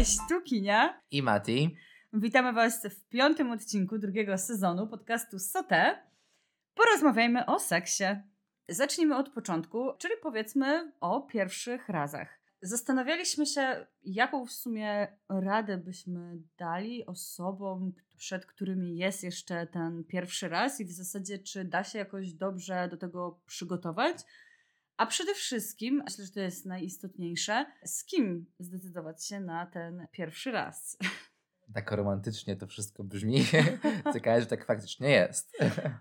Cześć, tu Kinia. I Mati. Witamy Was w piątym odcinku drugiego sezonu podcastu Sote. Porozmawiajmy o seksie. Zacznijmy od początku, czyli powiedzmy o pierwszych razach. Zastanawialiśmy się, jaką w sumie radę byśmy dali osobom, przed którymi jest jeszcze ten pierwszy raz i w zasadzie, czy da się jakoś dobrze do tego przygotować. A przede wszystkim, myślę, że to jest najistotniejsze, z kim zdecydować się na ten pierwszy raz. Tak romantycznie to wszystko brzmi. Ciekawe, że tak faktycznie jest.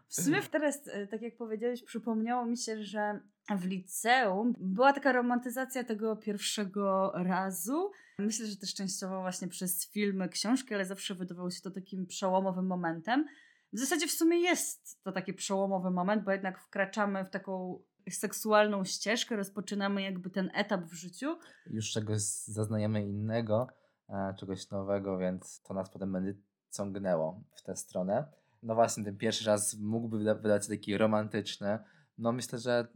W sumie teraz, e, tak jak powiedziałeś, przypomniało mi się, że w liceum była taka romantyzacja tego pierwszego razu. Myślę, że też częściowo właśnie przez filmy, książki, ale zawsze wydawało się to takim przełomowym momentem. W zasadzie w sumie jest to taki przełomowy moment, bo jednak wkraczamy w taką seksualną ścieżkę, rozpoczynamy jakby ten etap w życiu. Już czegoś zaznajemy innego, e, czegoś nowego, więc to nas potem będzie ciągnęło w tę stronę. No właśnie, ten pierwszy raz mógłby wydać się taki romantyczny. No myślę, że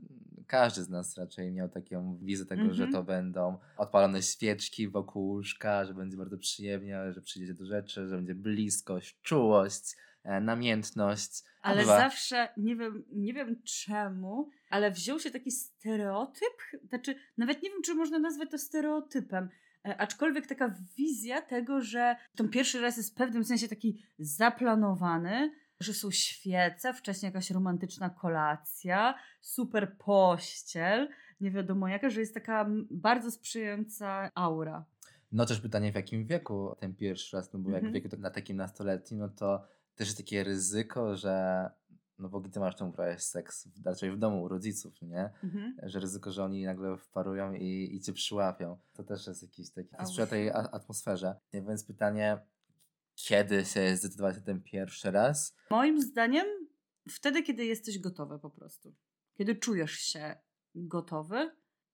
każdy z nas raczej miał taką wizję tego, mm -hmm. że mhm. to będą odpalone świeczki wokół łóżka, że będzie bardzo przyjemnie, że przyjdzie do rzeczy, że będzie bliskość, czułość, namiętność. Ale Bywa. zawsze, nie wiem, nie wiem czemu, ale wziął się taki stereotyp, znaczy nawet nie wiem, czy można nazwać to stereotypem, e, aczkolwiek taka wizja tego, że ten pierwszy raz jest w pewnym sensie taki zaplanowany, że są świece, wcześniej jakaś romantyczna kolacja, super pościel, nie wiadomo jaka, że jest taka bardzo sprzyjająca aura. No też pytanie w jakim wieku ten pierwszy raz, no bo jak w mhm. wieku na takim nastoletnim, no to też jest takie ryzyko, że no bo gdy masz tą uprawiać seks, raczej w domu u rodziców, nie? Mhm. Że ryzyko, że oni nagle wparują i, i cię przyłapią. To też jest jakiś taki, to sprzyja tej atmosferze. Więc pytanie, kiedy się zdecydować na ten pierwszy raz? Moim zdaniem wtedy, kiedy jesteś gotowy po prostu. Kiedy czujesz się gotowy,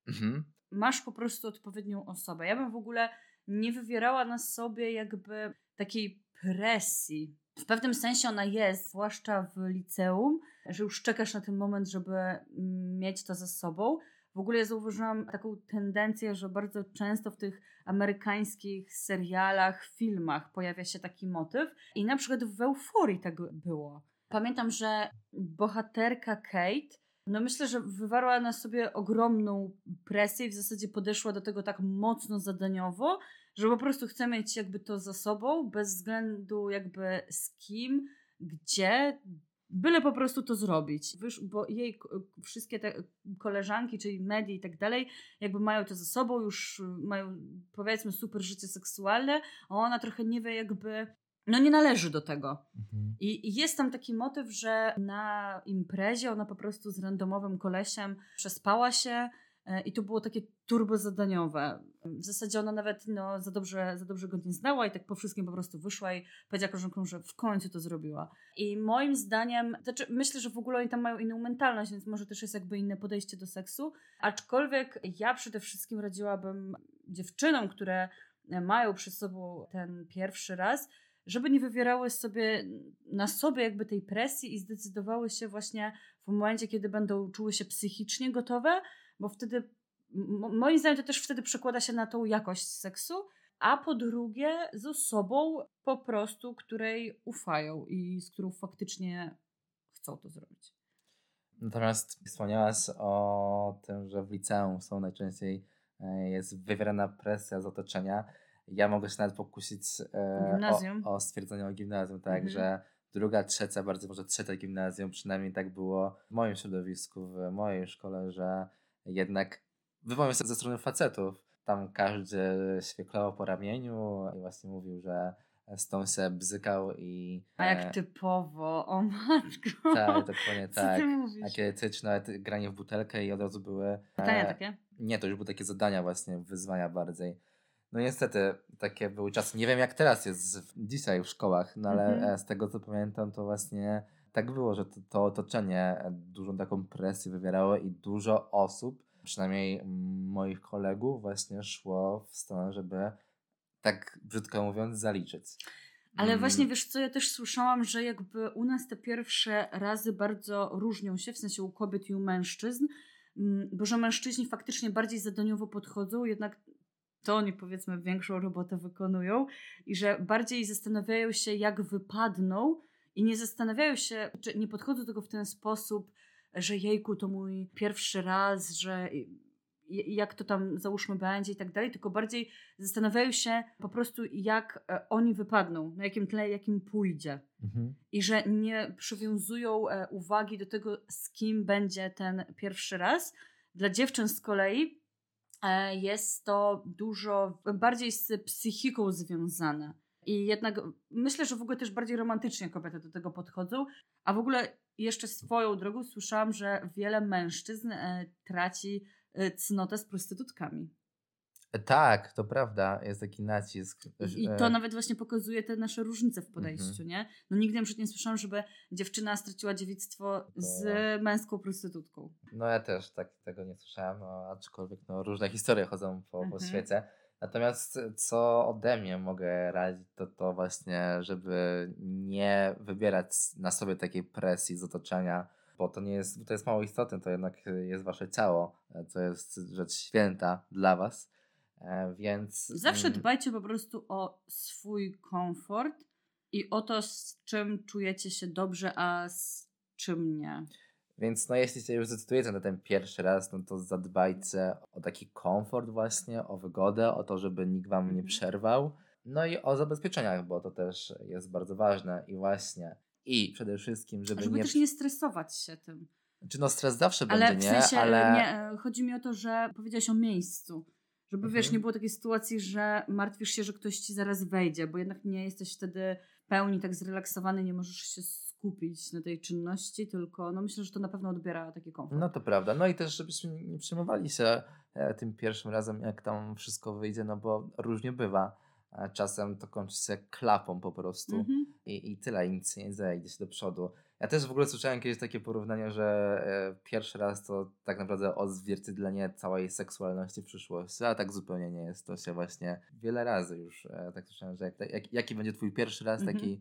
mhm. masz po prostu odpowiednią osobę. Ja bym w ogóle nie wywierała na sobie jakby takiej presji. W pewnym sensie ona jest, zwłaszcza w liceum, że już czekasz na ten moment, żeby mieć to ze sobą. W ogóle ja zauważyłam taką tendencję, że bardzo często w tych amerykańskich serialach, filmach pojawia się taki motyw. I na przykład w Euforii tak było. Pamiętam, że bohaterka Kate, no myślę, że wywarła na sobie ogromną presję i w zasadzie podeszła do tego tak mocno zadaniowo, że po prostu chce mieć jakby to za sobą, bez względu jakby z kim, gdzie, byle po prostu to zrobić. Wiesz, bo jej wszystkie te koleżanki, czyli medie i tak dalej, jakby mają to ze sobą, już mają powiedzmy super życie seksualne, a ona trochę nie wie jakby, no nie należy do tego. Mhm. I jest tam taki motyw, że na imprezie ona po prostu z randomowym kolesiem przespała się, I to było takie turbo zadaniowe. W zasadzie ona nawet no, za, dobrze, za dobrze go nie znała i tak po wszystkim po prostu wyszła i powiedziała koleżankom, że w końcu to zrobiła. I moim zdaniem, znaczy myślę, że w ogóle oni tam mają inną mentalność, więc może też jest jakby inne podejście do seksu. Aczkolwiek ja przede wszystkim radziłabym dziewczynom, które mają przy sobą ten pierwszy raz, żeby nie wywierały sobie na sobie jakby tej presji i zdecydowały się właśnie w momencie, kiedy będą czuły się psychicznie gotowe, bo wtedy, moim zdaniem, to też wtedy przekłada się na tą jakość seksu, a po drugie z osobą po prostu, której ufają i z którą faktycznie chcą to zrobić. Natomiast wspomniałaś o tym, że w liceum są najczęściej e, jest wywierana presja z otoczenia. Ja mogę się nawet pokusić e, o, o, stwierdzenie o gimnazjum, tak, mhm. że druga, trzecia, bardzo może trzecia gimnazjum, przynajmniej tak było w moim środowisku, w mojej szkole, że jednak sobie ze strony facetów. Tam każdy świeklował po ramieniu i właśnie mówił, że z tą się bzykał i... A jak e, typowo, o matko. Tak, dokładnie tak. Takie nawet granie w butelkę i od razu były... Pytania e, takie? Nie, to już były takie zadania właśnie, wyzwania bardziej. No niestety, takie były czasy. Nie wiem jak teraz jest dzisiaj w szkołach, no ale mhm. E, z tego co pamiętam, to właśnie tak było, że to, to otoczenie dużą taką presję wywierało i dużo osób, przynajmniej moich kolegów, właśnie szło w stronę, żeby tak brzydko mówiąc zaliczyć. Ale mm. właśnie wiesz co, ja też słyszałam, że jakby u nas te pierwsze razy bardzo różnią się, w sensie u kobiet i u mężczyzn, bo że mężczyźni faktycznie bardziej zadaniowo podchodzą, jednak to oni powiedzmy większą robotę wykonują i że bardziej zastanawiają się, jak wypadną i nie zastanawiają się, czy nie podchodzą do tego w ten sposób, że jejku, to mój pierwszy raz, że jak to tam załóżmy będzie i tak dalej, tylko bardziej zastanawiają się po prostu, jak e, oni wypadną, na jakim tle, jakim pójdzie. Mhm. I że nie przywiązują e, uwagi do tego, z kim będzie ten pierwszy raz. Dla dziewczyn z kolei e, jest to dużo bardziej z psychiką związane. I jednak myślę, że w ogóle też bardziej romantycznie kobiety do tego podchodzą. A w ogóle jeszcze swoją drogą słyszałam, że wiele mężczyzn traci Y, cnotę z prostytutkami. Tak, to prawda, jest taki nacisk. I to nawet właśnie pokazuje te nasze różnice w podejściu, mhm. nie? No nigdy przykład nie słyszałam, żeby dziewczyna straciła dziewictwo z męską prostytutką. No ja też tak tego nie słyszałam, no, aczkolwiek no, różne historie chodzą po, mhm. po świecie. Natomiast co ode mnie mogę radzić, to to właśnie, żeby nie wybierać na sobie takiej presji z otoczenia, bo to nie jest, to jest mało istotne, to jednak jest wasze ciało, to jest rzecz święta dla was, e, więc... Zawsze mm, dbajcie po prostu o swój komfort i o to, z czym czujecie się dobrze, a z czym nie. Więc no jeśli się już zdecydujecie na ten pierwszy raz, no to zadbajcie o taki komfort właśnie, o wygodę, o to, żeby nikt wam nie mhm. przerwał. No i o zabezpieczeniach, bo to też jest bardzo ważne i właśnie i przede wszystkim, żeby, żeby nie... też nie stresować się tym. Czy no stres zawsze ale będzie, w sensie, nie? Ale nie, chodzi mi o to, że powiedziałeś o miejscu. Żeby mhm. wiesz, nie było takiej sytuacji, że martwisz się, że ktoś ci zaraz wejdzie, bo jednak nie jesteś wtedy pełni tak zrelaksowany, nie możesz się skupić na tej czynności, tylko no myślę, że to na pewno odbiera taki komfort. No to prawda. No i też, żebyśmy nie przejmowali się e, tym pierwszym razem, jak tam wszystko wyjdzie, no bo różnie bywa czasem to kończy się klapą po prostu mm-hmm. I, i tyle, i nic nie zejdzie się do przodu. Ja też w ogóle słyszałem kiedyś takie porównanie, że e, pierwszy raz to tak naprawdę odzwierciedlenie całej seksualności w przyszłości, a tak zupełnie nie jest. To się właśnie wiele razy już e, tak słyszałem, że jak, jak, jaki będzie twój pierwszy raz, mm-hmm. taki, e,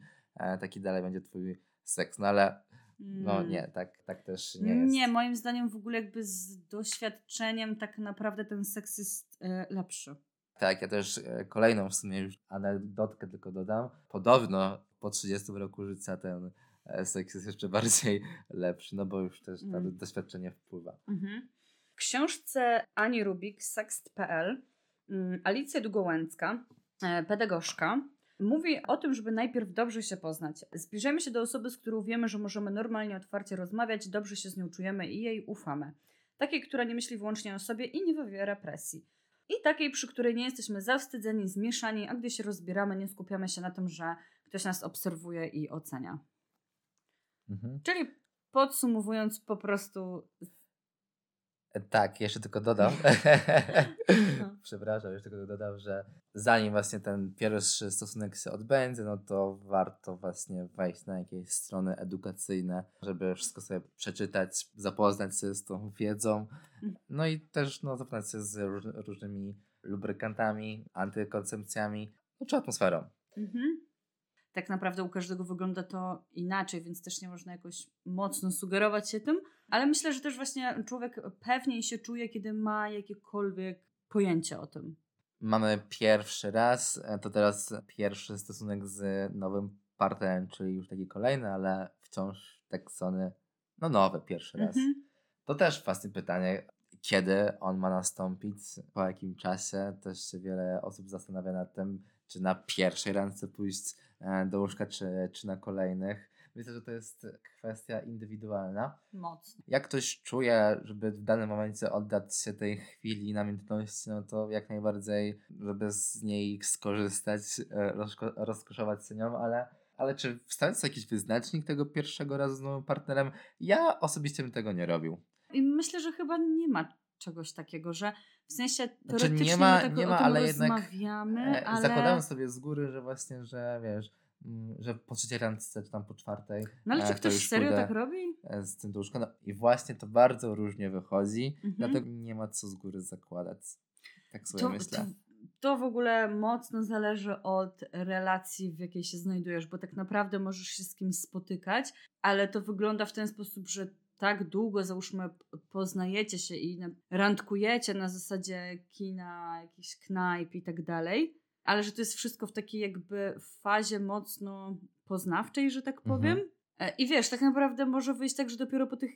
taki dalej będzie twój seks. No ale no mm. nie, tak, tak też nie jest. Nie, moim zdaniem w ogóle jakby z doświadczeniem tak naprawdę ten seks jest e, lepszy. Tak, ja też e, kolejną w sumie już anegdotkę tylko dodam. Podobno po 30 roku życia ten e, seks jest jeszcze bardziej lepszy, no bo już też mm. doświadczenie wpływa. Mhm. W książce Ani Rubik, sext.pl mm, Alicja Długołęcka, e, pedagogzka, mówi o tym, żeby najpierw dobrze się poznać. Zbliżamy się do osoby, z którą wiemy, że możemy normalnie, otwarcie rozmawiać, dobrze się z nią czujemy i jej ufamy. Takiej, która nie myśli wyłącznie o sobie i nie wywiera presji i takiej, przy której nie jesteśmy zawstydzeni, zmieszani, a gdy się rozbieramy, nie skupiamy się na tym, że ktoś nas obserwuje i ocenia. Mhm. Czyli podsumowując, po prostu tak, jeszcze tylko dodam. No. Przepraszam, jeszcze tylko dodam, że zanim właśnie ten pierwszy stosunek się odbędzie, no to warto właśnie wejść na jakieś strony edukacyjne, żeby wszystko sobie przeczytać, zapoznać się z tą wiedzą. Mm. No i też no, zapoznać się z różnymi lubrykantami, antykoncepcjami, no, czy atmosferą. Mhm tak naprawdę u każdego wygląda to inaczej, więc też nie można jakoś mocno sugerować się tym, ale myślę, że też właśnie człowiek pewniej się czuje, kiedy ma jakiekolwiek pojęcie o tym. Mamy pierwszy raz, e, to teraz pierwszy stosunek z nowym partnerem, czyli już taki kolejny, ale wciąż tak zwany, no nowy pierwszy raz. Mhm. To też właśnie pytanie, kiedy on ma nastąpić, po jakim czasie. Też się wiele osób zastanawia nad tym, czy na pierwszej randce pójść do łóżka, czy, czy na kolejnych. Myślę, że to jest kwestia indywidualna. Mocno. Jak ktoś czuje, żeby w danym momencie oddać się tej chwili namiętności, no to jak najbardziej, żeby z niej skorzystać, e, rozko rozkoszować się nią, ale, ale czy wstawiać jakiś wyznacznik tego pierwszego razu z nowym partnerem? Ja osobiście bym tego nie robił. I myślę, że chyba nie ma czegoś takiego, że w sensie teoretycznie znaczy nie ma, tak nie ma, ale jednak e, ale... zakładałem sobie z góry, że właśnie, że wiesz, mm, że po trzeciej randce, czy tam po czwartej. No ale czy ktoś serio tak robi? E, z tym duszką. No, I właśnie to bardzo różnie wychodzi, mhm. dlatego nie ma co z góry zakładać. Tak sobie to, myślę. To, to w ogóle mocno zależy od relacji, w jakiej się znajdujesz, bo tak naprawdę możesz się z kimś spotykać, ale to wygląda w ten sposób, że tak długo, załóżmy, poznajecie się i randkujecie na zasadzie kina, jakichś knajp i tak dalej, ale że to jest wszystko w takiej jakby fazie mocno poznawczej, że tak mhm. powiem. Mhm. I wiesz, tak naprawdę może wyjść tak, że dopiero po tych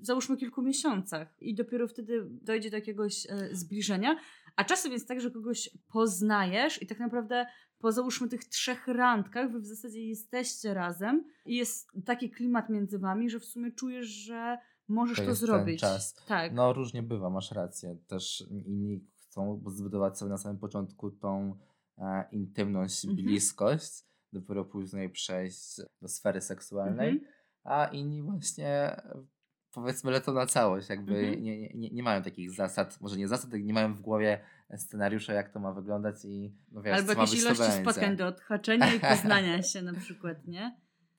załóżmy kilku miesiącach i dopiero wtedy dojdzie do jakiegoś e, zbliżenia. A czasem jest tak, że kogoś poznajesz i tak naprawdę po załóżmy tych trzech randkach wy w zasadzie jesteście razem i jest taki klimat między wami, że w sumie czujesz, że możesz to, to zrobić. Czas. Tak. No różnie bywa, masz rację. Też inni chcą zbudować sobie na samym początku tą e, intymność, mhm. bliskość, dopiero później przejść do sfery seksualnej, mhm. a inni właśnie powiedzmy lecą na całość, jakby mhm. nie, nie, nie mają takich zasad, może nie zasad, nie mają w głowie scenariusza, jak to ma wyglądać i no wiesz, Albo jakieś ilości spotkań do odhaczenia i poznania się na przykład, nie?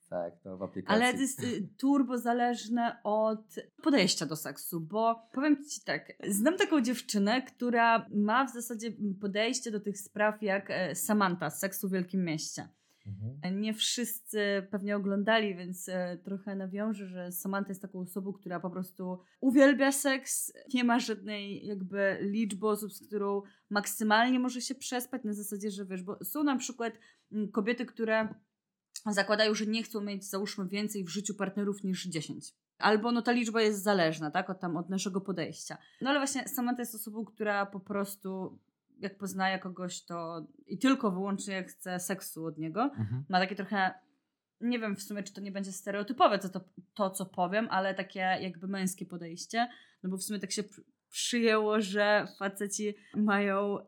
Tak, to w aplikacji. Ale to jest y, turbo zależne od podejścia do seksu, bo powiem Ci tak, znam taką dziewczynę, która ma w zasadzie podejście do tych spraw jak e, Samantha z Seksu w Wielkim Mieście. Mhm. Nie wszyscy pewnie oglądali, więc e, trochę nawiążę, że Samantha jest taką osobą, która po prostu uwielbia seks, nie ma żadnej jakby liczby osób, z którą maksymalnie może się przespać, na zasadzie, że wiesz, bo są na przykład mm, kobiety, które zakładają, że nie chcą mieć załóżmy więcej w życiu partnerów niż 10. Albo no ta liczba jest zależna, tak, od tam od naszego podejścia. No ale właśnie Samantha jest osobą, która po prostu jak poznaje kogoś, to i tylko wyłącznie jak chce seksu od niego, mhm. ma takie trochę, nie wiem w sumie, czy to nie będzie stereotypowe to, to, to, co powiem, ale takie jakby męskie podejście, no bo w sumie tak się przyjęło, że faceci mają...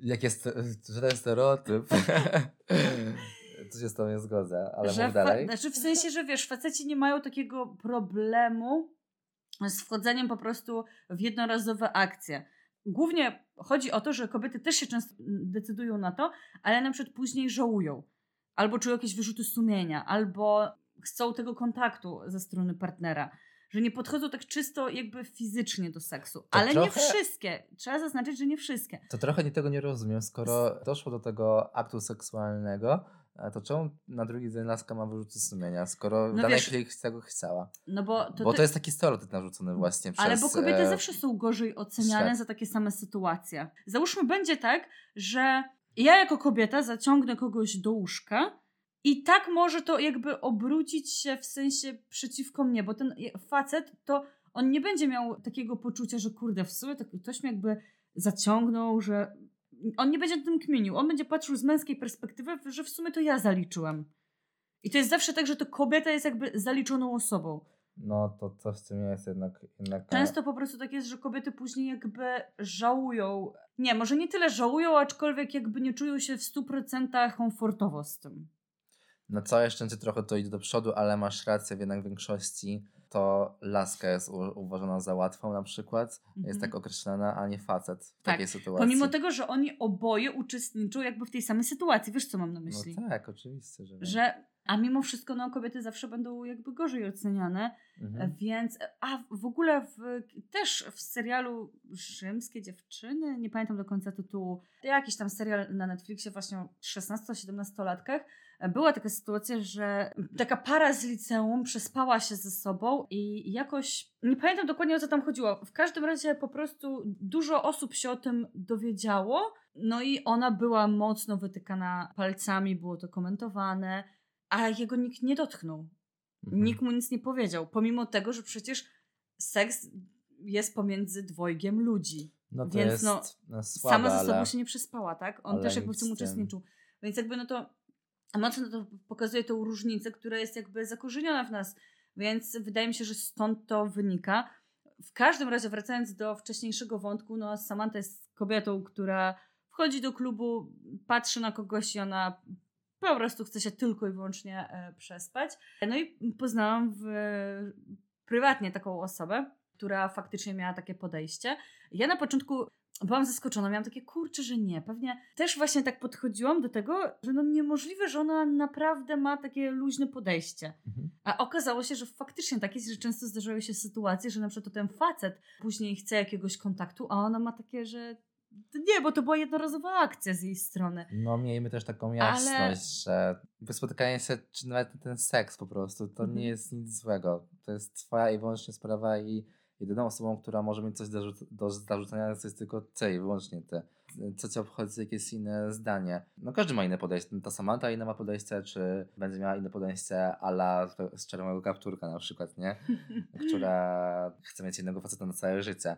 Jak jest, że ten stereotyp... to się z tobą nie zgodzę, ale że dalej. Znaczy w sensie, że wiesz, faceci nie mają takiego problemu z wchodzeniem po prostu w jednorazowe akcje głównie chodzi o to, że kobiety też się często decydują na to, ale na przykład później żałują. Albo czują jakieś wyrzuty sumienia, albo chcą tego kontaktu ze strony partnera. Że nie podchodzą tak czysto jakby fizycznie do seksu. To ale trochę... nie wszystkie. Trzeba zaznaczyć, że nie wszystkie. To trochę nie tego nie rozumiem. Skoro doszło do tego aktu seksualnego, to czemu na drugi dzień laska ma wyrzuty sumienia, skoro no danej chwili tego chciała? No bo to, bo to jest taki stereotyp narzucony właśnie przez... Ale bo kobiety e... zawsze są gorzej oceniane świat. za takie same sytuacje. Załóżmy będzie tak, że ja jako kobieta zaciągnę kogoś do łóżka i tak może to jakby obrócić się w sensie przeciwko mnie, bo ten facet to on nie będzie miał takiego poczucia, że kurde, w sumie to ktoś mnie jakby zaciągnął, że on nie będzie tym kminił. On będzie patrzył z męskiej perspektywy, że w sumie to ja zaliczyłem. I to jest zawsze tak, że to kobieta jest jakby zaliczoną osobą. No to coś w tym jest jednak, jednak. Często po prostu tak jest, że kobiety później jakby żałują. Nie, może nie tyle żałują, aczkolwiek jakby nie czują się w 100% komfortowo z tym. Na całe szczęście trochę to idzie do przodu, ale masz rację, w jednak większości to laska jest uważana za łatwą na przykład, jest mhm. tak określana, a nie facet w tak. takiej sytuacji. Pomimo tego, że oni oboje uczestniczą jakby w tej samej sytuacji. Wiesz, co mam na myśli? No tak, oczywiście. Że, że a mimo wszystko no, kobiety zawsze będą jakby gorzej oceniane, mhm. więc a w ogóle w, też w serialu Rzymskie Dziewczyny, nie pamiętam do końca tytułu, jakiś tam serial na Netflixie właśnie o 16-17 latkach, była taka sytuacja, że taka para z liceum przespała się ze sobą i jakoś, nie pamiętam dokładnie o co tam chodziło. W każdym razie po prostu dużo osób się o tym dowiedziało, no i ona była mocno wytykana palcami, było to komentowane, a jego nikt nie dotknął. Mhm. Nikt mu nic nie powiedział, pomimo tego, że przecież seks jest pomiędzy dwojgiem ludzi. No to Więc jest no, no słabe, sama ze sobą ale... się nie przespała, tak? On też jakby w tym uczestniczył. Więc jakby no to mocno to pokazuje tą różnicę, która jest jakby zakorzeniona w nas, więc wydaje mi się, że stąd to wynika. W każdym razie, wracając do wcześniejszego wątku, no Samantha jest kobietą, która wchodzi do klubu, patrzy na kogoś i ona po prostu chce się tylko i wyłącznie e, przespać. No i poznałam w, prywatnie taką osobę, która faktycznie miała takie podejście. Ja na początku byłam zaskoczona, miałam takie kurcze, że nie. Pewnie też właśnie tak podchodziłam do tego, że no niemożliwe, że ona naprawdę ma takie luźne podejście. Mhm. A okazało się, że faktycznie tak jest, że często zdarzają się sytuacje, że na przykład ten facet później chce jakiegoś kontaktu, a ona ma takie, że nie, bo to była jednorazowa akcja z jej strony. No miejmy też taką jasność, Ale... że spotykanie się, czy nawet ten seks po prostu, to mhm. nie jest nic złego. To jest twoja i wyłącznie sprawa i jedyną osobą, która może mieć coś do, do zarzucenia, to jest tylko ty i wyłącznie ty. Co cię obchodzi jakieś inne zdanie? No każdy ma inne podejście. Ta Samantha inne ma podejście, czy będzie miała inne podejście ala z czerwonego kapturka na przykład, nie? Która chce mieć innego faceta na całe życie.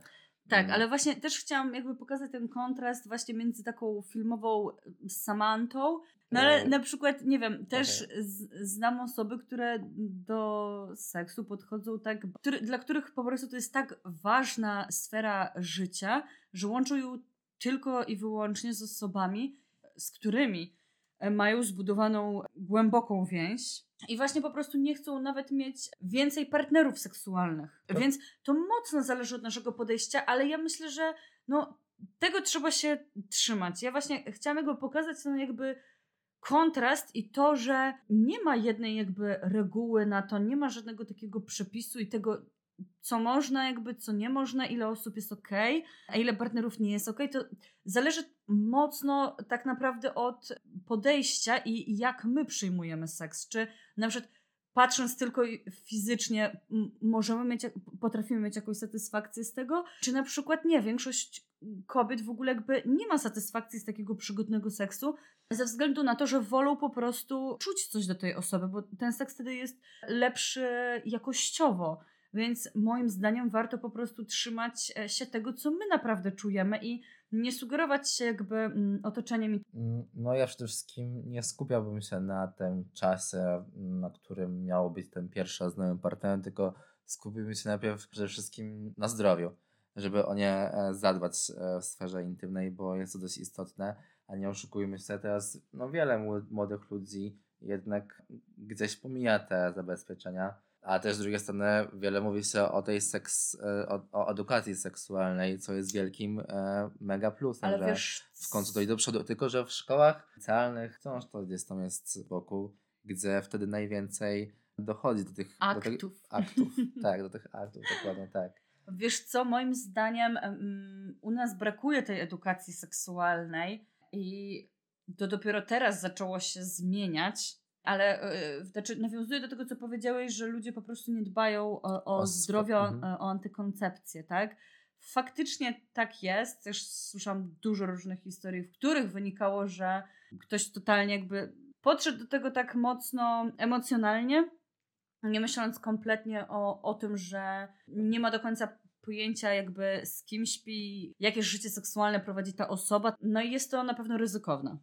Tak, mm. ale właśnie też chciałam jakby pokazać ten kontrast właśnie między taką filmową Samantą, no ale na przykład, nie wiem, też okay. znam osoby, które do seksu podchodzą tak, który, dla których po prostu to jest tak ważna sfera życia, że łączą ją tylko i wyłącznie z osobami, z którymi mają zbudowaną głęboką więź i właśnie po prostu nie chcą nawet mieć więcej partnerów seksualnych. To... Więc to mocno zależy od naszego podejścia, ale ja myślę, że no, tego trzeba się trzymać. Ja właśnie chciałam jakby pokazać ten jakby kontrast i to, że nie ma jednej jakby reguły na to, nie ma żadnego takiego przepisu i tego, co można, jakby co nie można, ile osób jest ok, a ile partnerów nie jest ok, to zależy mocno tak naprawdę od podejścia i jak my przyjmujemy seks. Czy na przykład patrząc tylko fizycznie, możemy mieć, potrafimy mieć jakąś satysfakcję z tego, czy na przykład nie, większość kobiet w ogóle jakby nie ma satysfakcji z takiego przygodnego seksu, ze względu na to, że wolą po prostu czuć coś do tej osoby, bo ten seks wtedy jest lepszy jakościowo. Więc moim zdaniem warto po prostu trzymać e, się tego, co my naprawdę czujemy i nie sugerować się jakby mm, otoczeniem. Mm, no ja przede wszystkim nie skupiałbym się na tym czasie, mm, na którym miało być ten pierwszy z nowym partnerem, tylko skupiłbym się najpierw przede wszystkim na zdrowiu, żeby o nie e, zadbać e, w sferze intymnej, bo jest to dość istotne, a nie oszukujmy się teraz, no wiele młodych ludzi jednak gdzieś pomija te zabezpieczenia a też z drugiej strony wiele mówi się o tej seks, e, o, o edukacji seksualnej, co jest wielkim e, mega plusem, Ale że wiesz... w końcu to idzie do przodu. Tylko, że w szkołach specjalnych wciąż to gdzieś tam jest z boku, gdzie wtedy najwięcej dochodzi do tych aktów. Do tych aktów. tak, do tych aktów, dokładnie tak. Wiesz co, moim zdaniem um, u nas brakuje tej edukacji seksualnej i to dopiero teraz zaczęło się zmieniać ale yy, znaczy nawiązuję do tego, co powiedziałeś, że ludzie po prostu nie dbają o, o, o zdrowie, o, mhm. o antykoncepcję, tak? Faktycznie tak jest. Też słyszałam dużo różnych historii, w których wynikało, że ktoś totalnie jakby podszedł do tego tak mocno emocjonalnie, nie myśląc kompletnie o, o tym, że nie ma do końca pojęcia jakby z kim śpi, jakie życie seksualne prowadzi ta osoba. No i jest to na pewno ryzykowne.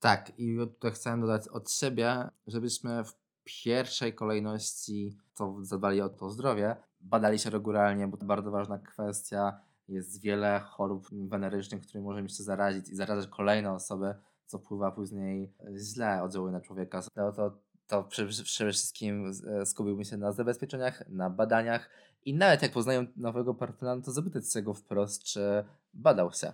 Tak, i tutaj chcę dodać od siebie, żebyśmy w pierwszej kolejności to zadbali o to zdrowie, badali się regularnie, bo to bardzo ważna kwestia. Jest wiele chorób wenerycznych, którymi możemy się zarazić i zarażać kolejne osoby, co wpływa później źle oddziałuje na człowieka. No to, to przede wszystkim e, skupiłbym się na zabezpieczeniach, na badaniach i nawet jak poznają nowego partnera, no to zapytać się go wprost, czy badał się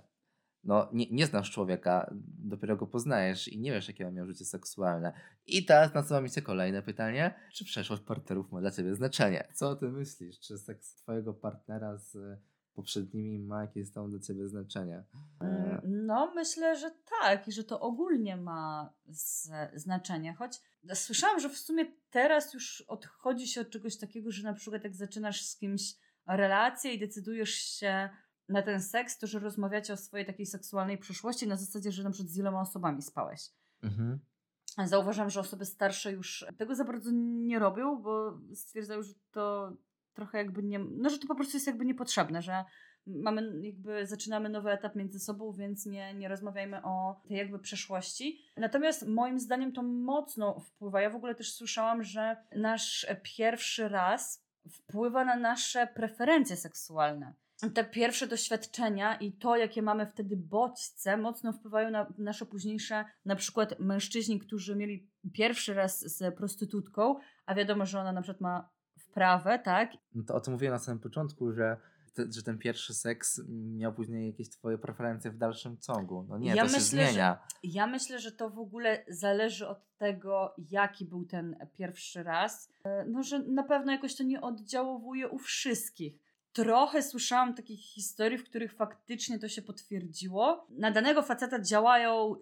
no, nie, nie znasz człowieka, dopiero go poznajesz i nie wiesz, jakie on miał życie seksualne. I teraz nasuwa mi się kolejne pytanie. Czy przeszłość partnerów ma dla ciebie znaczenie? Co o tym myślisz? Czy seks twojego partnera z poprzednimi ma jakieś tam dla ciebie znaczenie? Mm, no, myślę, że tak i że to ogólnie ma znaczenie. Choć słyszałam, że w sumie teraz już odchodzi się od czegoś takiego, że na przykład jak zaczynasz z kimś relację i decydujesz się na ten seks, to że rozmawiacie o swojej takiej seksualnej przyszłości na zasadzie, że na przykład z iloma osobami spałeś. Mhm. Zauważam, że osoby starsze już tego za bardzo nie robią, bo stwierdzają, że to trochę jakby nie, no że to po prostu jest jakby niepotrzebne, że mamy jakby, zaczynamy nowy etap między sobą, więc nie, nie rozmawiajmy o tej jakby przeszłości. Natomiast moim zdaniem to mocno wpływa. Ja w ogóle też słyszałam, że nasz pierwszy raz wpływa na nasze preferencje seksualne te pierwsze doświadczenia i to, jakie mamy wtedy bodźce, mocno wpływają na nasze późniejsze, na przykład mężczyźni, którzy mieli pierwszy raz z prostytutką, a wiadomo, że ona na przykład ma wprawę, tak? No to o tym mówiłem na samym początku, że, te, że ten pierwszy seks miał później jakieś twoje preferencje w dalszym ciągu. No nie, ja to myślę, się zmienia. Że, ja myślę, że to w ogóle zależy od tego, jaki był ten pierwszy raz. E, no, że na pewno jakoś to nie oddziałuje u wszystkich trochę słyszałam takich historii, w których faktycznie to się potwierdziło. Na danego faceta działają,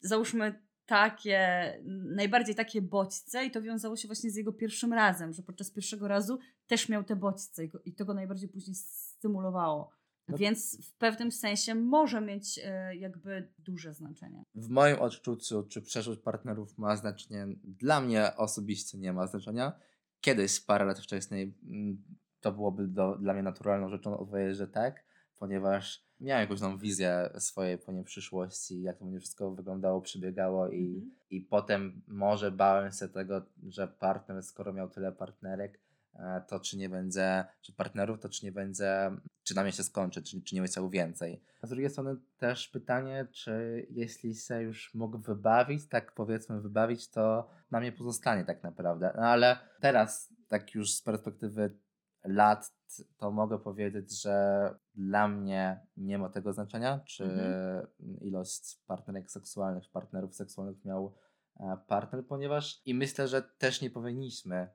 załóżmy, takie, najbardziej takie bodźce i to wiązało się właśnie z jego pierwszym razem, że podczas pierwszego razu też miał te bodźce i, to go najbardziej później stymulowało. No. Więc w pewnym sensie może mieć e, jakby duże znaczenie. W moim odczuciu, czy przeszłość partnerów ma znaczenie, dla mnie osobiście nie ma znaczenia. Kiedyś, parę lat wcześniej, mm, to byłoby do, dla mnie naturalną rzeczą odpowiedzieć, że tak, ponieważ miałem jakąś tam wizję swojej po niej przyszłości, jak to będzie wszystko wyglądało, przebiegało i, mm -hmm. i potem może bałem się tego, że partner, skoro miał tyle partnerek, e, to czy nie będzie, czy partnerów, to czy nie będzie, czy na mnie się skończy, czy, czy nie będzie chciał więcej. A z drugiej strony też pytanie, czy jeśli się już mógł wybawić, tak powiedzmy wybawić, to na mnie pozostanie tak naprawdę. No ale teraz, tak już z perspektywy lat to mogę powiedzieć, że dla mnie nie ma tego znaczenia, czy mhm. ilość partnerek seksualnych, partnerów seksualnych miał e, partner, ponieważ i myślę, że też nie powinniśmy,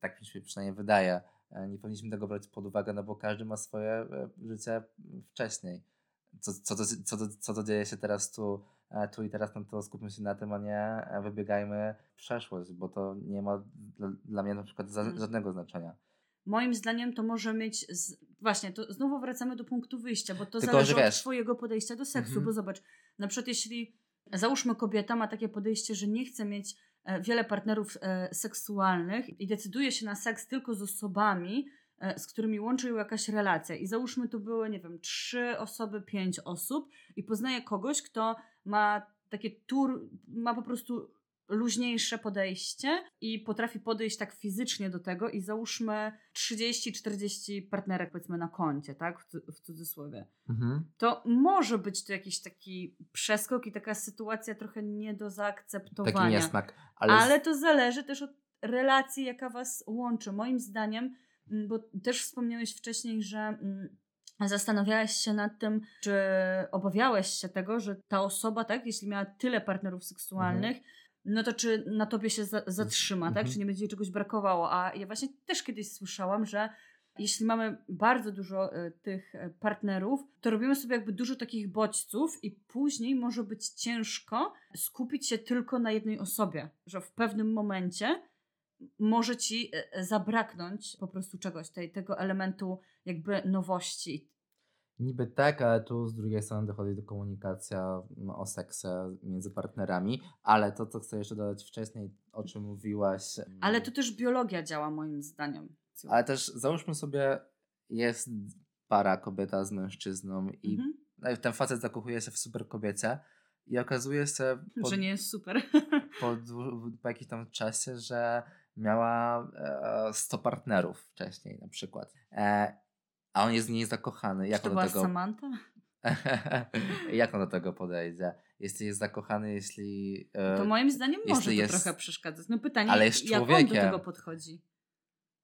tak mi się przynajmniej wydaje, e, nie powinniśmy tego brać pod uwagę, no bo każdy ma swoje e, życie wcześniej. Co, co, co, to, co to dzieje się teraz tu, tu i teraz, no to skupmy się na tym, a nie wybiegajmy w przeszłość, bo to nie ma dla, dla mnie na przykład mhm. żadnego znaczenia moim zdaniem to może mieć. Z... Właśnie, to znowu wracamy do punktu wyjścia, bo to Tylko, zależy od Twojego podejścia do seksu. Mhm. Bo zobacz, na przykład, jeśli załóżmy kobieta ma takie podejście, że nie chce mieć e, wiele partnerów e, seksualnych i decyduje się na seks tylko z osobami, e, z którymi łączy ją jakaś relacja. I załóżmy, to były, nie wiem, trzy osoby, pięć osób, i poznaje kogoś, kto ma takie tur, ma po prostu luźniejsze podejście i potrafi podejść tak fizycznie do tego i załóżmy 30-40 partnerek powiedzmy na koncie, tak, w cudzysłowie. Mhm. To może być to jakiś taki przeskok i taka sytuacja trochę nie do zaakceptowania. Taki niesmak. Ale, ale to zależy też od relacji, jaka was łączy. Moim zdaniem, mm, bo też wspomniałeś wcześniej, że mm, zastanawiałeś się nad tym, czy obawiałeś się tego, że ta osoba, tak, jeśli miała tyle partnerów seksualnych, mhm no to czy na tobie się za zatrzyma, tak? mhm. tak? Czy nie będzie jej czegoś brakowało? A ja właśnie też kiedyś słyszałam, że jeśli mamy bardzo dużo y, tych e, partnerów, to robimy sobie jakby dużo takich bodźców i później może być ciężko skupić się tylko na jednej osobie, że w pewnym momencie może ci e, zabraknąć po prostu czegoś, tej, tego elementu jakby nowości, Niby tak, ale tu z drugiej strony dochodzi do komunikacja no, o seksie między partnerami, ale to, co chcę jeszcze dodać wcześniej, o czym mówiłaś. Ale to też biologia działa moim zdaniem. Ale też załóżmy sobie, jest para kobieta z mężczyzną i mhm. ten facet zakochuje się w super kobiecie i okazuje się... Po, że nie jest super. Po, po jakimś tam czasie, że miała e, 100 partnerów wcześniej na przykład. E, a on jest w niej zakochany. Jak Czy to on była do tego... Samantha? Jak on do tego podejdzie? Jeśli jest zakochany, jeśli. E, to moim zdaniem może to jest... trochę przeszkadzać. No pytanie, ale jest jak on do tego podchodzi?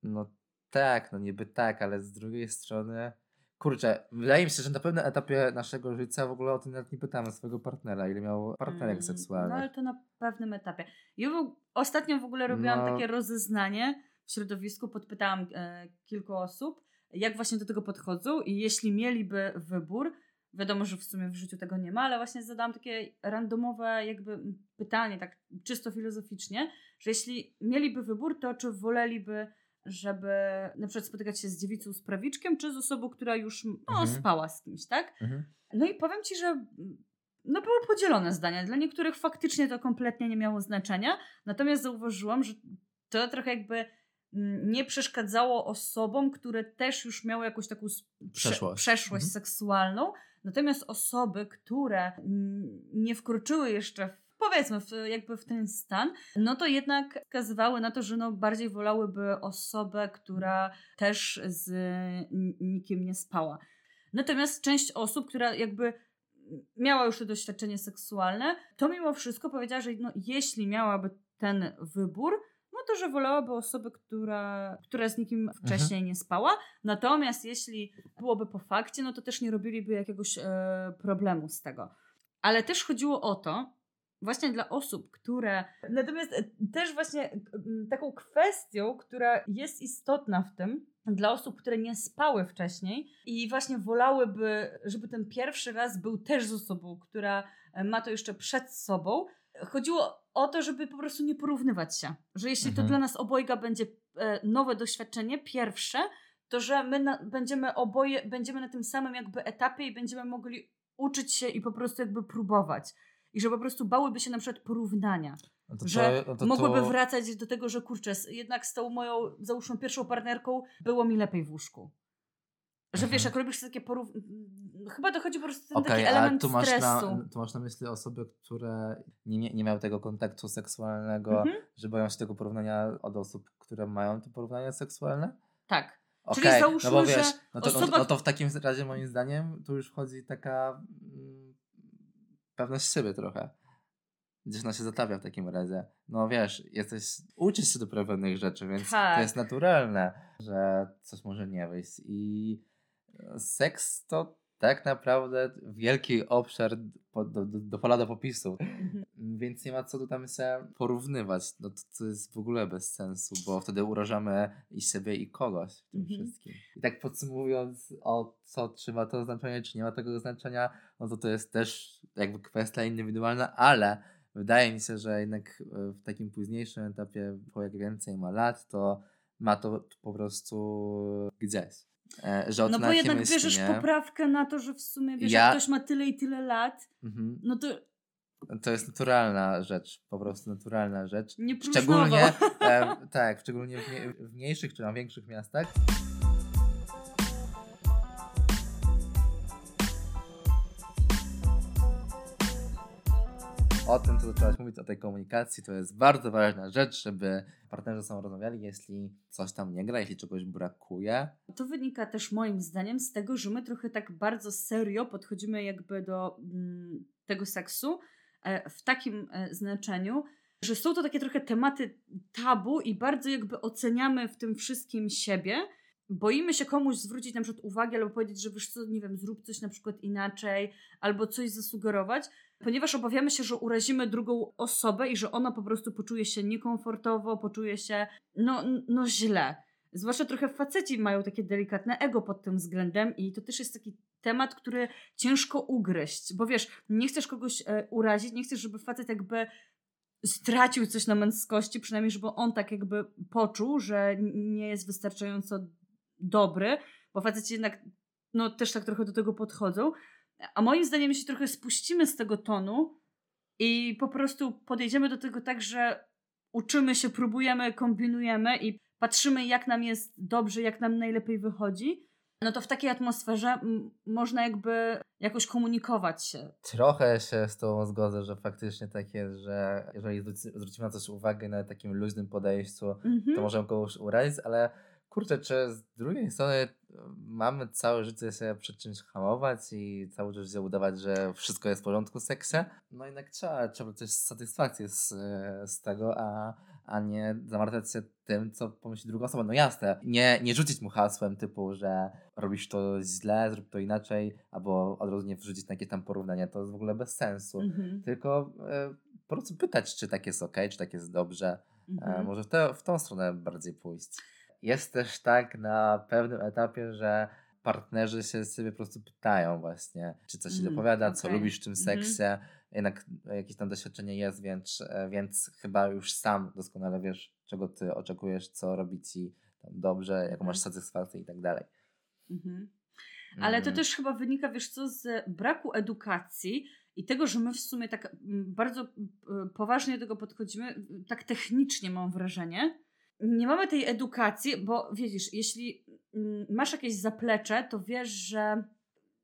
No tak, no niby tak, ale z drugiej strony. Kurczę, wydaje mi się, że na pewnym etapie naszego życia w ogóle o tym nawet nie pytamy swojego partnera, ile miał partnerek mm, seksualnych. No ale to na pewnym etapie. Ja ostatnio w ogóle robiłam no. takie rozeznanie w środowisku, podpytałam e, kilku osób jak właśnie do tego podchodzą i jeśli mieliby wybór, wiadomo, że w sumie w życiu tego nie ma, ale właśnie zadałam takie randomowe jakby pytanie, tak czysto filozoficznie, że jeśli mieliby wybór, to czy woleliby, żeby na przykład spotykać się z dziewicą z prawiczkiem, czy z osobą, która już no, mhm. spała z kimś, tak? Mhm. No i powiem Ci, że no były podzielone zdania. Dla niektórych faktycznie to kompletnie nie miało znaczenia, natomiast zauważyłam, że to trochę jakby nie przeszkadzało osobom, które też już miały jakąś taką przeszłość, przeszłość mhm. seksualną. Natomiast osoby, które nie wkroczyły jeszcze w powiedzmy w, jakby w ten stan, no to jednak wskazywały na to, że no bardziej wolałyby osobę, która też z nikim nie spała. Natomiast część osób, która jakby miała już to doświadczenie seksualne, to mimo wszystko powiedziała, że no, jeśli miałaby ten wybór, to, że wolałaby osobę, która, która z nikim wcześniej mhm. nie spała. Natomiast jeśli byłoby po fakcie, no to też nie robiliby jakiegoś e, problemu z tego. Ale też chodziło o to, właśnie dla osób, które. Natomiast e, też właśnie taką kwestią, która jest istotna w tym, dla osób, które nie spały wcześniej i właśnie wolałyby, żeby ten pierwszy raz był też z osobą, która e, ma to jeszcze przed sobą. Chodziło o to, żeby po prostu nie porównywać się. Że jeśli mhm. to dla nas obojga będzie e, nowe doświadczenie, pierwsze, to że my na, będziemy oboje, będziemy na tym samym jakby etapie i będziemy mogli uczyć się i po prostu jakby próbować. I że po prostu bałyby się na przykład porównania. No to, że to, mogłyby wracać do tego, że kurczę, jednak z tą moją, załóżmy, pierwszą partnerką było mi lepiej w łóżku. Że wiesz, mhm. jak robisz takie porównania. Chyba dochodzi po prostu ten okay, taki element tu masz stresu. Na, tu masz na myśli osoby, które nie, nie miały tego kontaktu seksualnego, mhm. że boją się tego porównania od osób, które mają to porównania seksualne? Tak. Okay, Czyli załóżmy, no bo wiesz, no to, osoba... no to w takim razie moim zdaniem tu już wchodzi taka mm, pewność siebie trochę. Gdzieś ona się zatawia w takim razie. No wiesz, jesteś, uczysz się dopiero pewnych rzeczy, więc tak. to jest naturalne, że coś może nie wyjść. I seks to tak naprawdę wielki obszar do, do, do pola do popisu. Mhm. Więc nie ma co tu tam się porównywać. No to, to jest w ogóle bez sensu, bo wtedy urażamy i siebie, i kogoś w tym mhm. wszystkim. I tak podsumowując, o co, czy ma to znaczenie, czy nie ma tego znaczenia, no to to jest też jakby kwestia indywidualna, ale wydaje mi się, że jednak e, w takim późniejszym etapie, po jak więcej ma lat, to ma to po prostu gdzieś. E, że no bo jednak myśli, bierzesz nie? poprawkę na to, że w sumie wiesz, ja... jak ktoś ma tyle i tyle lat, mhm. no to to jest naturalna rzecz, po prostu naturalna rzecz. Nie szczególnie, e, tak, szczególnie w, w, mniejszych czy na większych miastach. O tym, co zaczęłaś mówić, o tej komunikacji, to jest bardzo ważna rzecz, żeby partnerzy sobą rozmawiali, jeśli coś tam nie gra, jeśli czegoś brakuje. To wynika też moim zdaniem z tego, że my trochę tak bardzo serio podchodzimy jakby do mm, tego seksu e, w takim e, znaczeniu, że są to takie trochę tematy tabu i bardzo jakby oceniamy w tym wszystkim siebie. Boimy się komuś zwrócić na przykład uwagę albo powiedzieć, że wiesz co, nie wiem, zrób coś na przykład inaczej albo coś zasugerować, ponieważ obawiamy się, że urazimy drugą osobę i że ona po prostu poczuje się niekomfortowo, poczuje się no, no źle. Zwłaszcza trochę faceci mają takie delikatne ego pod tym względem i to też jest taki temat, który ciężko ugryźć, bo wiesz, nie chcesz kogoś e, urazić, nie chcesz, żeby facet jakby stracił coś na męskości, przynajmniej żeby on tak jakby poczuł, że nie jest wystarczająco dobry, bo faceci jednak no też tak trochę do tego podchodzą, a moim zdaniem, jeśli trochę spuścimy z tego tonu i po prostu podejdziemy do tego tak, że uczymy się, próbujemy, kombinujemy i patrzymy, jak nam jest dobrze, jak nam najlepiej wychodzi, no to w takiej atmosferze można jakby jakoś komunikować się. Trochę się z tą zgodzę, że faktycznie tak jest, że jeżeli zwrócimy na coś uwagę na takim luźnym podejściu, mm -hmm. to możemy kogoś urazić, ale kurczę, czy z drugiej strony e, mamy całe życie się przed czymś hamować i całe życie udawać, że wszystko jest w porządku w seksie? No jednak trzeba, trzeba też satysfakcję z, e, z tego, a, a nie zamartwiać się tym, co pomyśli druga osoba. No jasne, nie, nie rzucić mu hasłem typu, że robisz to źle, zrób to inaczej, albo od razu nie wrzucić na jakieś tam porównania, to jest w ogóle bez sensu. Mhm. Tylko e, po prostu pytać, czy tak jest ok, czy tak jest dobrze. Mhm. E, może w, te, w tą stronę bardziej pójść. Jest też tak na pewnym etapie, że partnerzy się sobie po prostu pytają właśnie, czy coś mm, ci dopowiada, okay. co lubisz w tym mhm. seksie. Mm -hmm. Jednak jakieś tam doświadczenie jest, więc, e, więc chyba już sam doskonale wiesz, czego ty oczekujesz, co robi ci dobrze, jaką mm. masz mhm. satysfakcję i tak dalej. Mm -hmm. Ale to mm. też chyba wynika, wiesz co, z braku edukacji i tego, że my w sumie tak bardzo poważnie do tego podchodzimy, tak technicznie mam wrażenie, nie mamy tej edukacji, bo widzisz, jeśli mm, masz jakieś zaplecze, to wiesz, że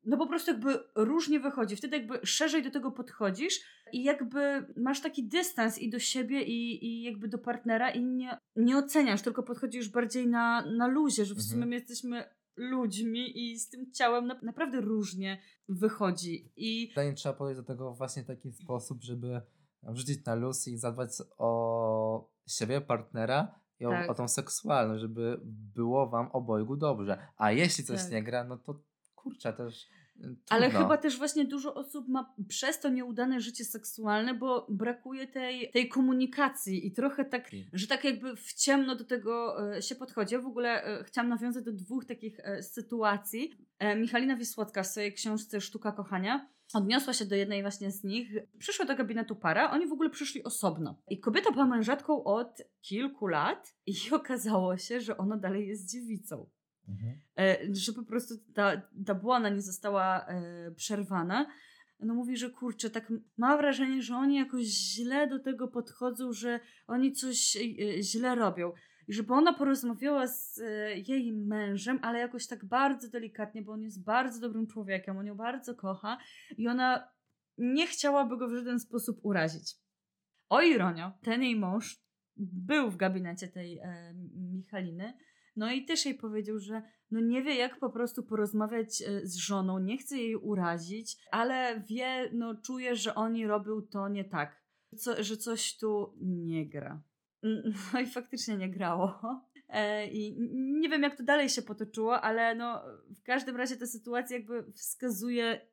no po prostu jakby różnie wychodzi. Wtedy jakby szerzej do tego podchodzisz i jakby masz taki dystans i do siebie i, i jakby do partnera i nie, nie oceniasz, tylko podchodzisz bardziej na, na luzie, że w sumie mhm. my jesteśmy ludźmi i z tym ciałem na, naprawdę różnie wychodzi. I Pytanie trzeba podejść do tego właśnie w taki sposób, żeby wrzucić na luz i zadbać o siebie, partnera, i o, tak. o tą seksualność, żeby było wam obojgu dobrze. A jeśli coś tak. nie gra, no to kurczę, też Trudno. Ale chyba też właśnie dużo osób ma przez to nieudane życie seksualne, bo brakuje tej, tej komunikacji i trochę tak, że tak jakby w ciemno do tego e, się podchodzi. Ja w ogóle e, chciałam nawiązać do dwóch takich e, sytuacji. Michalina Wisłocka w swojej książce Sztuka Kochania odniosła się do jednej właśnie z nich. Przyszła do gabinetu para, oni w ogóle przyszli osobno. I kobieta była mężatką od kilku lat i okazało się, że ona dalej jest dziewicą. Mhm. E, że po prostu ta, ta błona nie została e, przerwana. No mówi, że kurczę, tak ma wrażenie, że oni jakoś źle do tego podchodzą, że oni coś e, źle robią. I żeby ona porozmawiała z jej mężem, ale jakoś tak bardzo delikatnie, bo on jest bardzo dobrym człowiekiem, on ją bardzo kocha i ona nie chciałaby go w żaden sposób urazić. O ironio, ten jej mąż był w gabinecie tej e, Michaliny no i też jej powiedział, że no nie wie jak po prostu porozmawiać e, z żoną, nie chce jej urazić, ale wie, no czuje, że oni robią to nie tak, co, że coś tu nie gra. No i faktycznie nie grało. E, I nie wiem, jak to dalej się potoczyło, ale no, w każdym razie ta sytuacja jakby wskazuje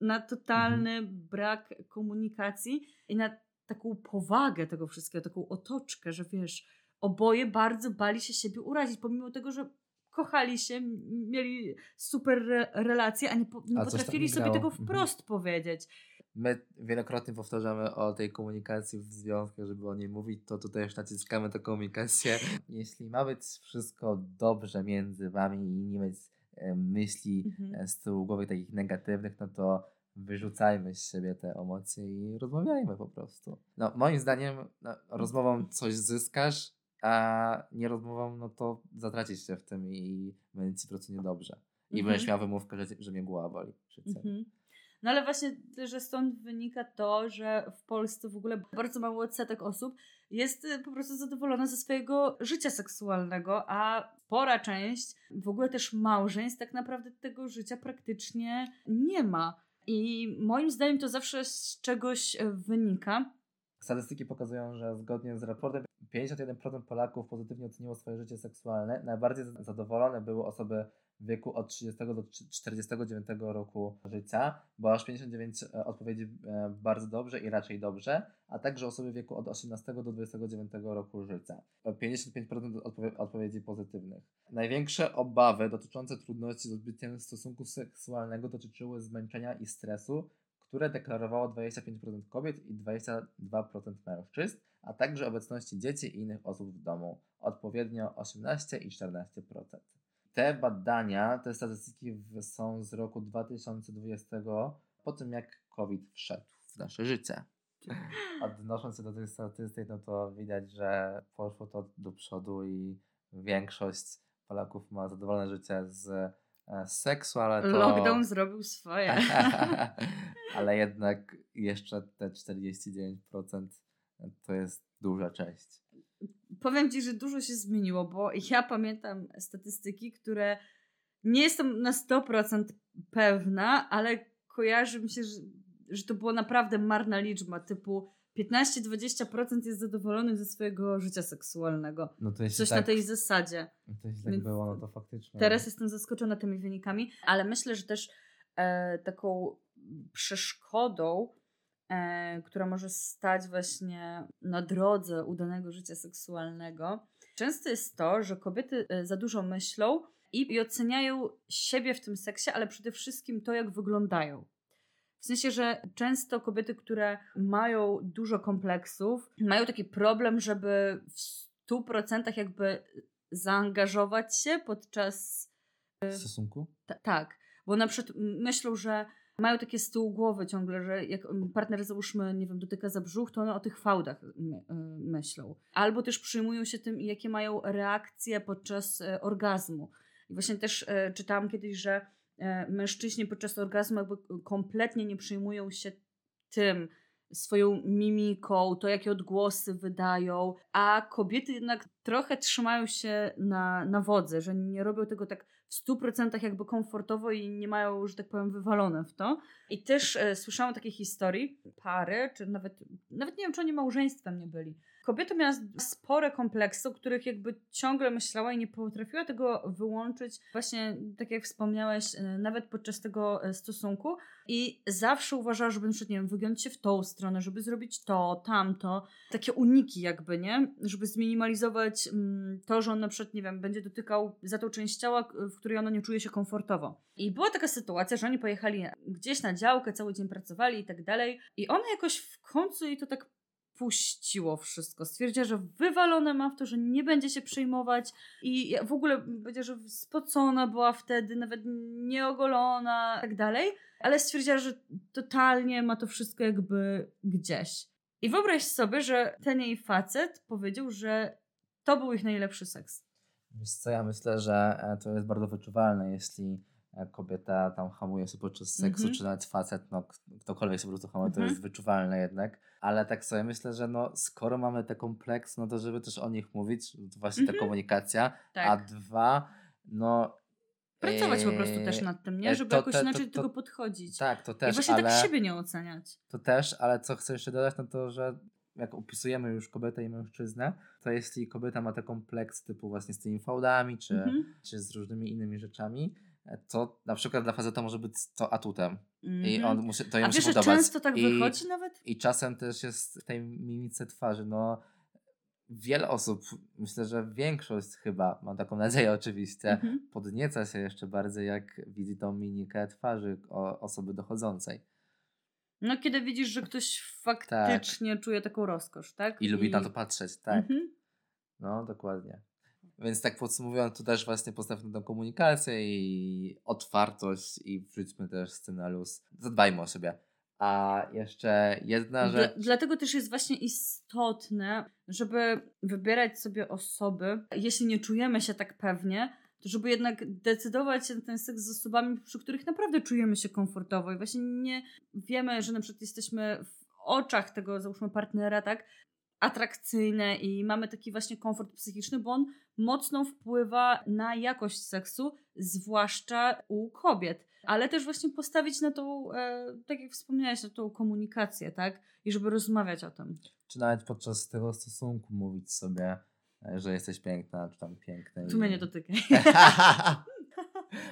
na totalny mhm. brak komunikacji i na taką powagę tego wszystkiego, taką otoczkę, że wiesz, oboje bardzo bali się siebie urazić, pomimo tego, że kochali się, mieli super re relacje, a nie, po, nie a potrafili sobie tego mhm. wprost mhm. powiedzieć. My wielokrotnie powtarzamy o tej komunikacji w związkach, żeby o niej mówić, to tutaj już naciskamy tę komunikację. Jeśli ma być wszystko dobrze między wami i nie mieć e, myśli mhm. E, z tyłu głowy takich negatywnych, no to wyrzucajmy z siebie te emocje i rozmawiajmy po prostu. No, moim zdaniem no, rozmową coś zyskasz, a nie rozmową, no to zatracisz się w tym i będzie ci po prostu niedobrze. I mhm. będziesz miał wymówkę, że, że mnie głowa boli. Mhm. No ale właśnie, że stąd wynika to, że w Polsce w ogóle bardzo mały odsetek osób jest y, po prostu zadowolona ze swojego życia seksualnego, a spora część w ogóle też małżeństw tak naprawdę tego życia praktycznie nie ma. I moim zdaniem to zawsze z czegoś y, wynika. Statystyki pokazują, że zgodnie z raportem 51% Polaków pozytywnie oceniło swoje życie seksualne. Najbardziej zadowolone były osoby w wieku od 30 do 49 roku życia, bo aż 59 e, odpowiedzi e, bardzo dobrze i raczej dobrze, a także osoby w wieku od 18 do 29 roku życia. 55% odpowie odpowiedzi pozytywnych. Największe obawy dotyczące trudności z odbyciem stosunku seksualnego dotyczyły zmęczenia i stresu, które deklarowało 25% kobiet i 22% mężczyzn, a także obecności dzieci i innych osób w domu, odpowiednio 18 i 14%. Te badania, te statystyki są z roku 2020, po tym jak COVID wszedł w nasze życie. Odnosząc się do tych statystyk, no to widać, że poszło to do przodu i większość Polaków ma zadowolone życie z e, seksu, ale to... Lockdown zrobił swoje. ale jednak jeszcze te 49% to jest duża część. Powiem Ci, że dużo się zmieniło, bo ja pamiętam statystyki, które nie jestem na 100% pewna, ale kojarzy mi się, że, że to była naprawdę marna liczba, typu 15-20% jest zadowolonych ze swojego życia seksualnego. No to Coś tak, na tej zasadzie. No to jeśli tak było, no to faktycznie. Teraz jestem zaskoczona tymi wynikami, ale myślę, że też e, taką przeszkodą która może stać właśnie na drodze udanego życia seksualnego, często jest to, że kobiety e, za dużo myślą i, i oceniają siebie w tym seksie, ale przede wszystkim to, jak wyglądają. W sensie, że często kobiety, które mają dużo kompleksów, mają taki problem, żeby w 100% jakby zaangażować się podczas e, stosunku? tak, bo na przykład myślą, że mają takie z tyłu głowy ciągle, że jak partner załóżmy, nie wiem, dotyka za brzuch, to one o tych fałdach my, y, myślą. Albo też przyjmują się tym, jakie mają reakcje podczas y, orgazmu. I właśnie też y, czytałam kiedyś, że mężczyźni podczas orgazmu jakby kompletnie nie przyjmują się tym, swoją mimiką, to jakie odgłosy wydają, a kobiety jednak trochę trzymają się na, na wodze, że nie robią tego tak w 100% jakby komfortowo i nie mają, że tak powiem, wywalone w to. I też e, słyszałam takie historii, pary, czy nawet, nawet nie wiem, czy oni małżeństwem nie byli. Kobieta miała spore kompleksy, o których jakby ciągle myślała i nie potrafiła tego wyłączyć, właśnie tak jak wspomniałeś, e, nawet podczas tego e, stosunku. I zawsze uważała, żeby nie wiem, wygiąć się w tą stronę, żeby zrobić to, tamto. Takie uniki jakby, nie? Żeby zminimalizować mm, to, że on na przykład, nie wiem, będzie dotykał za tą część ciała, w której ona nie czuje się komfortowo. I była taka sytuacja, że oni pojechali gdzieś na działkę, cały dzień pracowali i tak dalej. I ona jakoś w końcu i to tak puściło wszystko. Stwierdziła, że wywalone ma w to, że nie będzie się przejmować i w ogóle będzie, że spocona była wtedy, nawet nieogolona i tak dalej, ale stwierdziła, że totalnie ma to wszystko jakby gdzieś. I wyobraź sobie, że ten jej facet powiedział, że to był ich najlepszy seks. Wiesz co, ja myślę, że e, to jest bardzo wyczuwalne, jeśli kobieta tam hamuje się podczas seksu, mm -hmm. czy nawet facet, no ktokolwiek się po prostu hamuje, mm -hmm. to mhm. jest wyczuwalne jednak. Ale tak sobie myślę, że no skoro mamy te kompleks, no to żeby też o nich mówić, to właśnie mm -hmm. ta mhm. komunikacja, tak. a dwa, no Pracować po prostu też nad tym, nie? E, Żeby to, jakoś te, inaczej to, do tego podchodzić. Tak, to też. I właśnie tak ale, tak siebie nie oceniać. To też, ale co chcę jeszcze dodać, no to, że jak opisujemy już kobietę i mężczyznę, to jeśli kobieta ma ten kompleks typu właśnie z tymi fałdami, czy, mm-hmm. czy z różnymi innymi rzeczami, e, to na przykład dla faceta może być to atutem. Mm-hmm. I on musi, to A musi wiesz, podobać. że często tak I, wychodzi nawet? I czasem też jest w tej mimice twarzy, no wiele osób, myślę, że większość chyba, mam taką nadzieję oczywiście, mm-hmm. podnieca się jeszcze bardziej, jak widzi tą mimikę twarzy osoby dochodzącej. No, kiedy widzisz, że ktoś faktycznie tak. czuje taką rozkosz, tak? I, I lubi na to patrzeć, tak. Mhm. No, dokładnie. Więc tak podsumowując, tu też właśnie postawmy tą komunikację i otwartość i wrzućmy też scena luz. Zadbajmy o siebie. A jeszcze jedna rzecz. Dla, dlatego też jest właśnie istotne, żeby wybierać sobie osoby, jeśli nie czujemy się tak pewnie, to żeby jednak decydować się na ten seks z osobami, przy których naprawdę czujemy się komfortowo i właśnie nie wiemy, że na przykład jesteśmy w oczach tego, załóżmy, partnera, tak, atrakcyjne i mamy taki właśnie komfort psychiczny, bo on mocno wpływa na jakość seksu, zwłaszcza u kobiet. Ale też właśnie postawić na tą, e, tak jak wspomniałeś, na tą komunikację, tak? I żeby rozmawiać o tym. Czy nawet podczas tego stosunku mówić sobie, E, że jesteś piękna, czy tam piękny. Tu mnie nie dotykaj.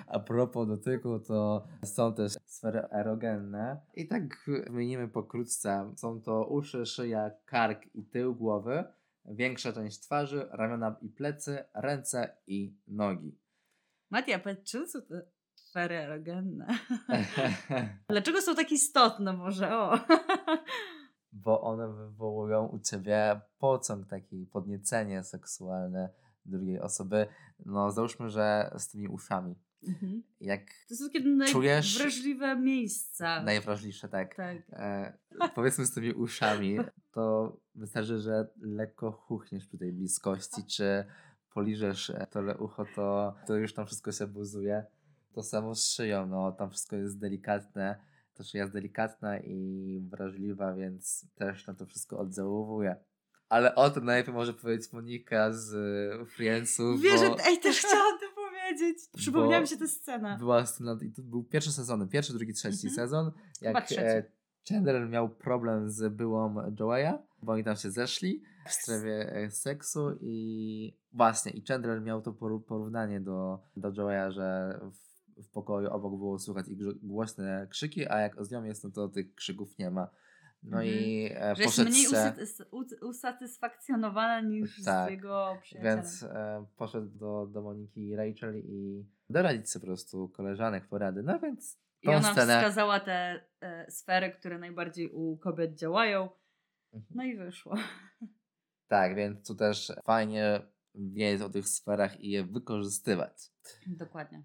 A propos dotyku, to są też sfery erogenne. I tak wymienimy pokrótce. Są to uszy, szyja, kark i tył głowy, większa część twarzy, ramiona i plecy, ręce i nogi. Matia, czym są te sfery erogenne? Dlaczego są tak istotne może? O bo one wywołują u ciebie pociąg, taki podniecenie seksualne drugiej osoby. No załóżmy, że z tymi uszami. Mhm. Jak to są takie najwrażliwe miejsca. Najwrażliwsze, tak. tak. E, powiedzmy z tymi uszami, to wystarczy, że lekko chuchniesz przy tej bliskości, czy poliżesz to ucho, to, to już tam wszystko się buzuje. To samo z szyją, no tam wszystko jest delikatne też jest delikatna i wrażliwa, więc też na to wszystko oddziałuje. Ale o tym najlepiej może powiedzieć Monika z Friendsów. Wiesz, bo... ej, też chciałam to powiedzieć. Przypomniała mi się ta scena. Była scena, i to był pierwszy sezon, pierwszy, drugi, trzeci mhm. sezon. Jak e, Chandler miał problem z byłą Joeya, bo oni tam się zeszli w strefie e, seksu i właśnie, i Chandler miał to porównanie do, do Joeya, że w w pokoju obok było słychać ich głośne krzyki, a jak z nią jest, no to tych krzyków nie ma. No mhm. i e, Że poszedł jest mniej se... usatysfakcjonowana niż tak, z jego przyjacielem. Więc e, poszedł do, do Moniki i Rachel i doradzić sobie po prostu koleżanek porady. No więc I ona scenę... wskazała te e, sfery, które najbardziej u kobiet działają. Mhm. No i wyszło. Tak, więc tu też fajnie wiedzieć o tych sferach i je wykorzystywać. Dokładnie.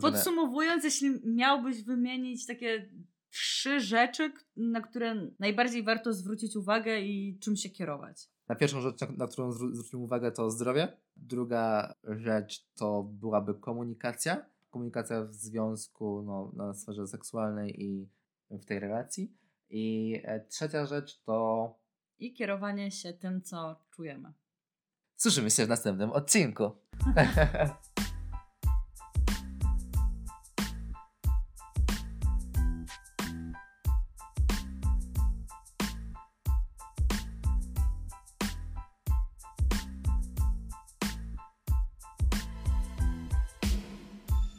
Podsumowując, jeśli miałbyś wymienić takie trzy rzeczy, na które najbardziej warto zwrócić uwagę i czym się kierować. Na pierwszą rzecz, na którą zwrócimy uwagę, to zdrowie. Druga rzecz to byłaby komunikacja. Komunikacja w związku, no, na sferze seksualnej i w tej relacji. I e, trzecia rzecz to. I kierowanie się tym, co czujemy. Słyszymy się w następnym odcinku.